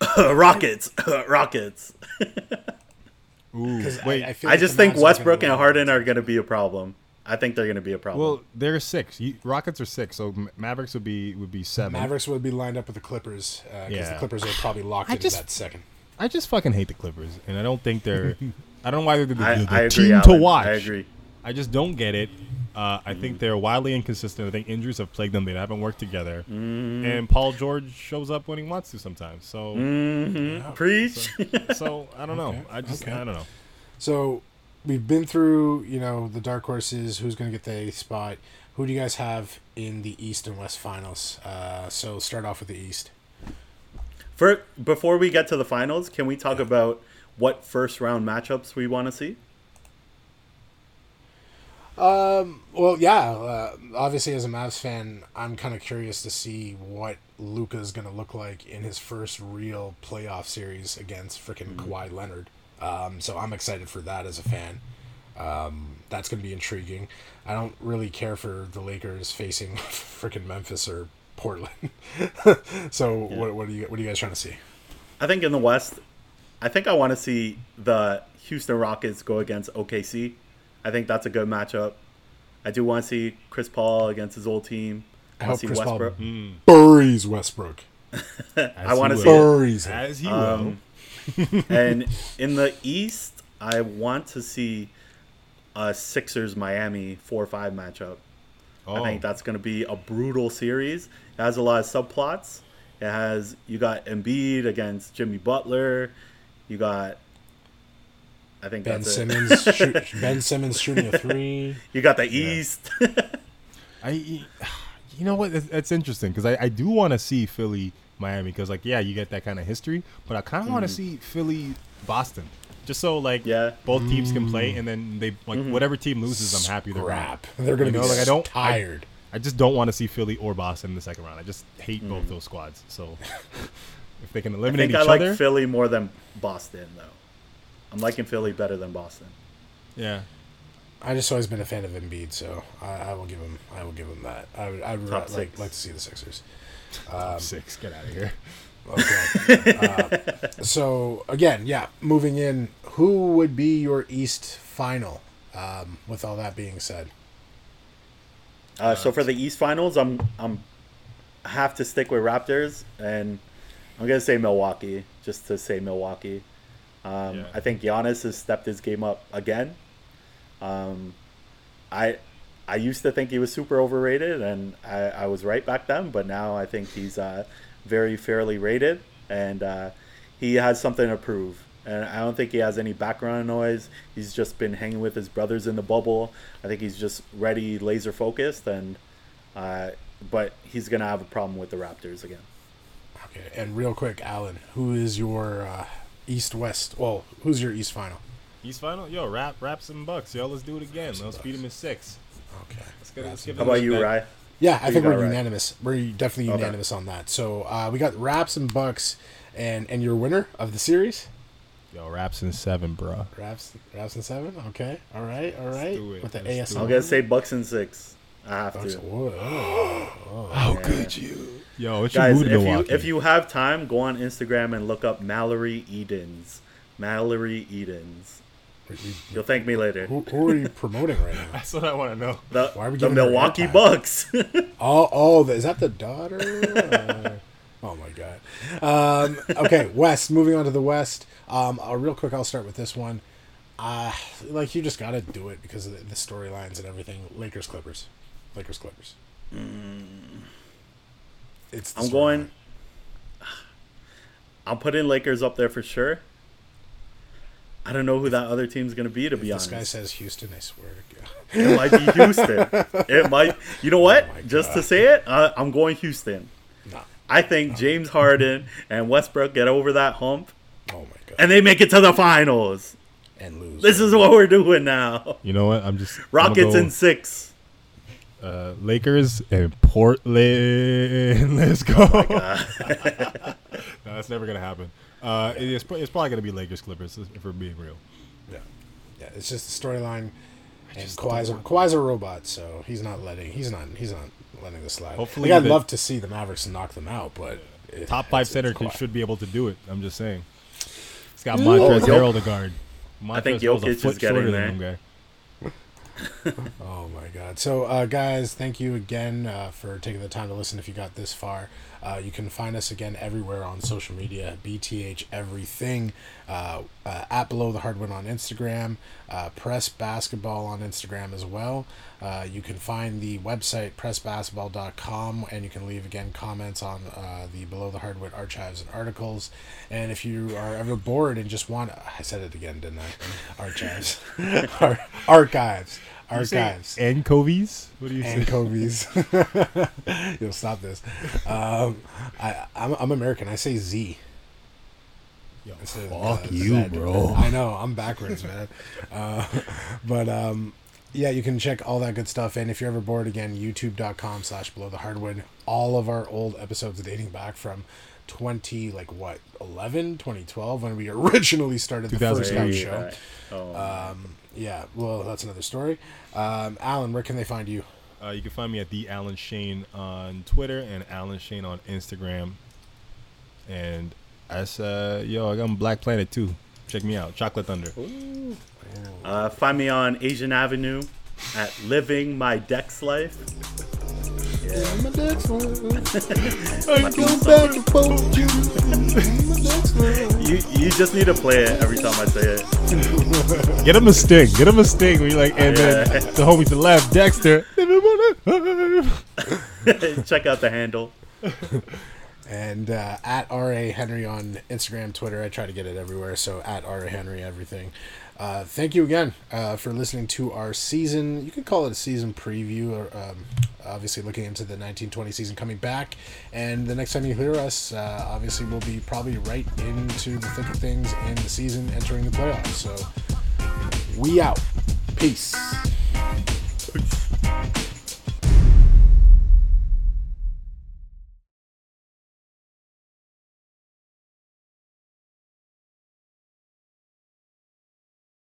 [LAUGHS] Rockets, [LAUGHS] Rockets. Ooh, 'Cause wait. I, I, feel I like just the think Westbrook and. Harden are going to be a problem. I think they're going to be a problem. well, they're six. You, Rockets are six, so Mavericks would be would be seven. Mavericks would be lined up with the Clippers uh, because the Yeah. Clippers are probably locked I into just- that second. I just fucking hate the Clippers, and I don't think they're. [LAUGHS] I don't know why they're the, the, the I agree. team Alan. to watch. I agree. I just don't get it. Uh, I think they're wildly inconsistent. I think injuries have plagued them. They haven't worked together. Mm-hmm. And Paul George shows up when he wants to sometimes. So, Mhm. [LAUGHS] Preach. so I don't know. Okay, I just okay. I don't know. So we've been through, you know, the dark horses. Who's going to get the eighth spot? Who do you guys have in the East and West finals? Uh, so start off with the East. For before we get to the finals, can we talk about what first round matchups we want to see? Well, yeah. Uh, obviously, as a Mavs fan, I'm kind of curious to see what Luka's going to look like in his first real playoff series against freaking Kawhi Leonard. Um, so I'm excited for that as a fan. Um, that's going to be intriguing. I don't really care for the Lakers facing [LAUGHS] freaking Memphis or Portland. [LAUGHS] so what, what are you what are you guys trying to see? I think in the West, I think I want to see the Houston Rockets go against OKC. I think that's a good matchup. I do want to see Chris Paul against his old team. I I hope want to see Chris Paul Westbrook. buries Westbrook. [LAUGHS] I want to see will. Buries him. As he Um, [LAUGHS] and in the East, I want to see a Sixers Miami four five matchup. will. I Oh, think that's going to be a brutal series. It has a lot of subplots. It has you got Embiid against Jimmy Butler. You got I think Ben that's it. Simmons. shoot, [LAUGHS] ben Simmons shooting a three. You got the East. I, you know what? That's, that's interesting because I, I do want to see Philly Miami because like yeah, you get that kind of history, but I kind of want to see Philly Boston just so like Yeah. both teams can play and then they like Mm-hmm. whatever team loses, I'm happy they're gonna- Crap. They're going You to know, be like I don't tired. I just don't want to see Philly or Boston in the second round. I just hate Mm. both those squads. So [LAUGHS] if they can I eliminate think each I like other, Philly more than Boston though. I'm liking Philly better than Boston. yeah. I just always been a fan of Embiid, so I, I will give him. I will give him that. I would. I would Top like, six. like to see the Sixers. Top six, get out of here. [LAUGHS] Okay. uh, so again, yeah, moving in. Who would be your East final? Um, with all that being said, Uh, so for the East Finals, I'm I'm have to stick with Raptors, and I'm gonna say Milwaukee just to say Milwaukee. Um, Yeah. I think Giannis has stepped his game up again. Um, I I used to think he was super overrated, and I, I was right back then. But now I think he's uh, very fairly rated, and uh, he has something to prove. And I don't think he has any background noise. He's just been hanging with his brothers in the bubble. I think he's just ready, laser focused, and uh, but he's gonna have a problem with the Raptors again. okay. And real quick, Alan, who is your uh, East West? Well, who's your East final? East final, yo, rap, raps and bucks, yo. Let's do it again. Let's beat him in six. Okay. Let's get, let's That's- give How about you, respect. Rye? Yeah, I think we're got right? unanimous. We're definitely Okay. unanimous on that. So uh, we got Raps and Bucks, and and your winner of the series, Yo, raps in seven, bro. Raps Raps and seven. Okay, all right, all right. do it. With the Let's ASL. I'm gonna say Bucks and six. I have Bucks. to. Whoa. How could you? Yo, what's your Guys, mood, if you if you have time, go on Instagram and look up Mallory Edens. Mallory Edens. You'll thank me later. Who, who are you [LAUGHS] promoting right now? That's what I want to know. The, Why are we the Milwaukee? Bucks. [LAUGHS] Oh, oh, is that the daughter? Uh, [LAUGHS] oh my god. Um, okay, West. Moving on to the West. Um, uh, real quick, I'll start with this one. Uh, like you just gotta do it because of the, the storylines and everything. Lakers Clippers, Lakers Clippers. It's. Mm. I'm going. storyline. I'm putting Lakers up there for sure. I don't know who that other team's gonna be to be honest, This guy says Houston. I swear to God. It might be Houston. [LAUGHS] it might. You know what? Oh Just to say it, uh, I'm going Houston. No. I think James Harden and Westbrook get over that hump Oh my God. and they make it to the finals. And lose. This is what we're doing now. You know what? I'm just Rockets go, in six. Uh, Lakers and Portland. [LAUGHS] Let's go. Oh [LAUGHS] no, that's never gonna happen. Uh, it- it's, it's probably gonna be Lakers Clippers if we're being real. Yeah, yeah. It's just the storyline. And Kawhi's a, don't Kawhi's a robot, so he's not letting. He's not. He's not letting this slide. Hopefully like, I'd the- love to see the Mavericks knock them out, but it, Top five it's- center it's should be able to do it. I'm just saying. He's got Oh, Montrezl Jok- Harrell to guard. Montrezl I think Harrell's a Jokic is getting there. Oh my god! So, uh, guys, thank you again uh, for taking the time to listen. If you got this far, uh, you can find us again everywhere on social media. BTH everything uh, uh, at below the hardwood on Instagram. Uh, Press basketball on Instagram as well. Uh, you can find the website pressbasketball.com and you can leave again comments on uh, the below the hardwood archives and articles. And if you are ever bored and just want, I said it again, didn't I? Archives, [LAUGHS] Ar- archives, You say archives Anchovies? What do you say? anchovies. [LAUGHS] You'll stop this. Um, I, I'm, I'm American. I say Z. Yo, instead of, fuck uh, you, Zed. bro. I know. I'm backwards, man. Uh, [LAUGHS] but um, yeah, you can check all that good stuff. And if you're ever bored again, youtube.com slash below the hardwood. All of our old episodes dating back from 20, like what, 11, 2012, when we originally started the first 2008. show. uh, oh, Um, yeah, well, that's another story. Um, Alan, where can they find you? Uh, you can find me at the Alan Shane on Twitter and Alan Shane on Instagram. And that's uh yo, I got on Black Planet too. Check me out, Chocolate Thunder. uh, find me on Asian Avenue at Living My Dex Life. You you just need to play it every time I say it. Get him a sting, get him a sting. When you like, and then the homie to the left, Dexter. [LAUGHS] Check out the handle. And uh, at RA Henry on Instagram, Twitter. I try to get it everywhere. So at RA Henry, everything. Uh, thank you again uh, for listening to our season. You could call it a season preview, or um, obviously looking into the 1920 season coming back. And the next time you hear us, uh, obviously we'll be probably right into the thick of things in the season, entering the playoffs. So we out. Peace. Peace.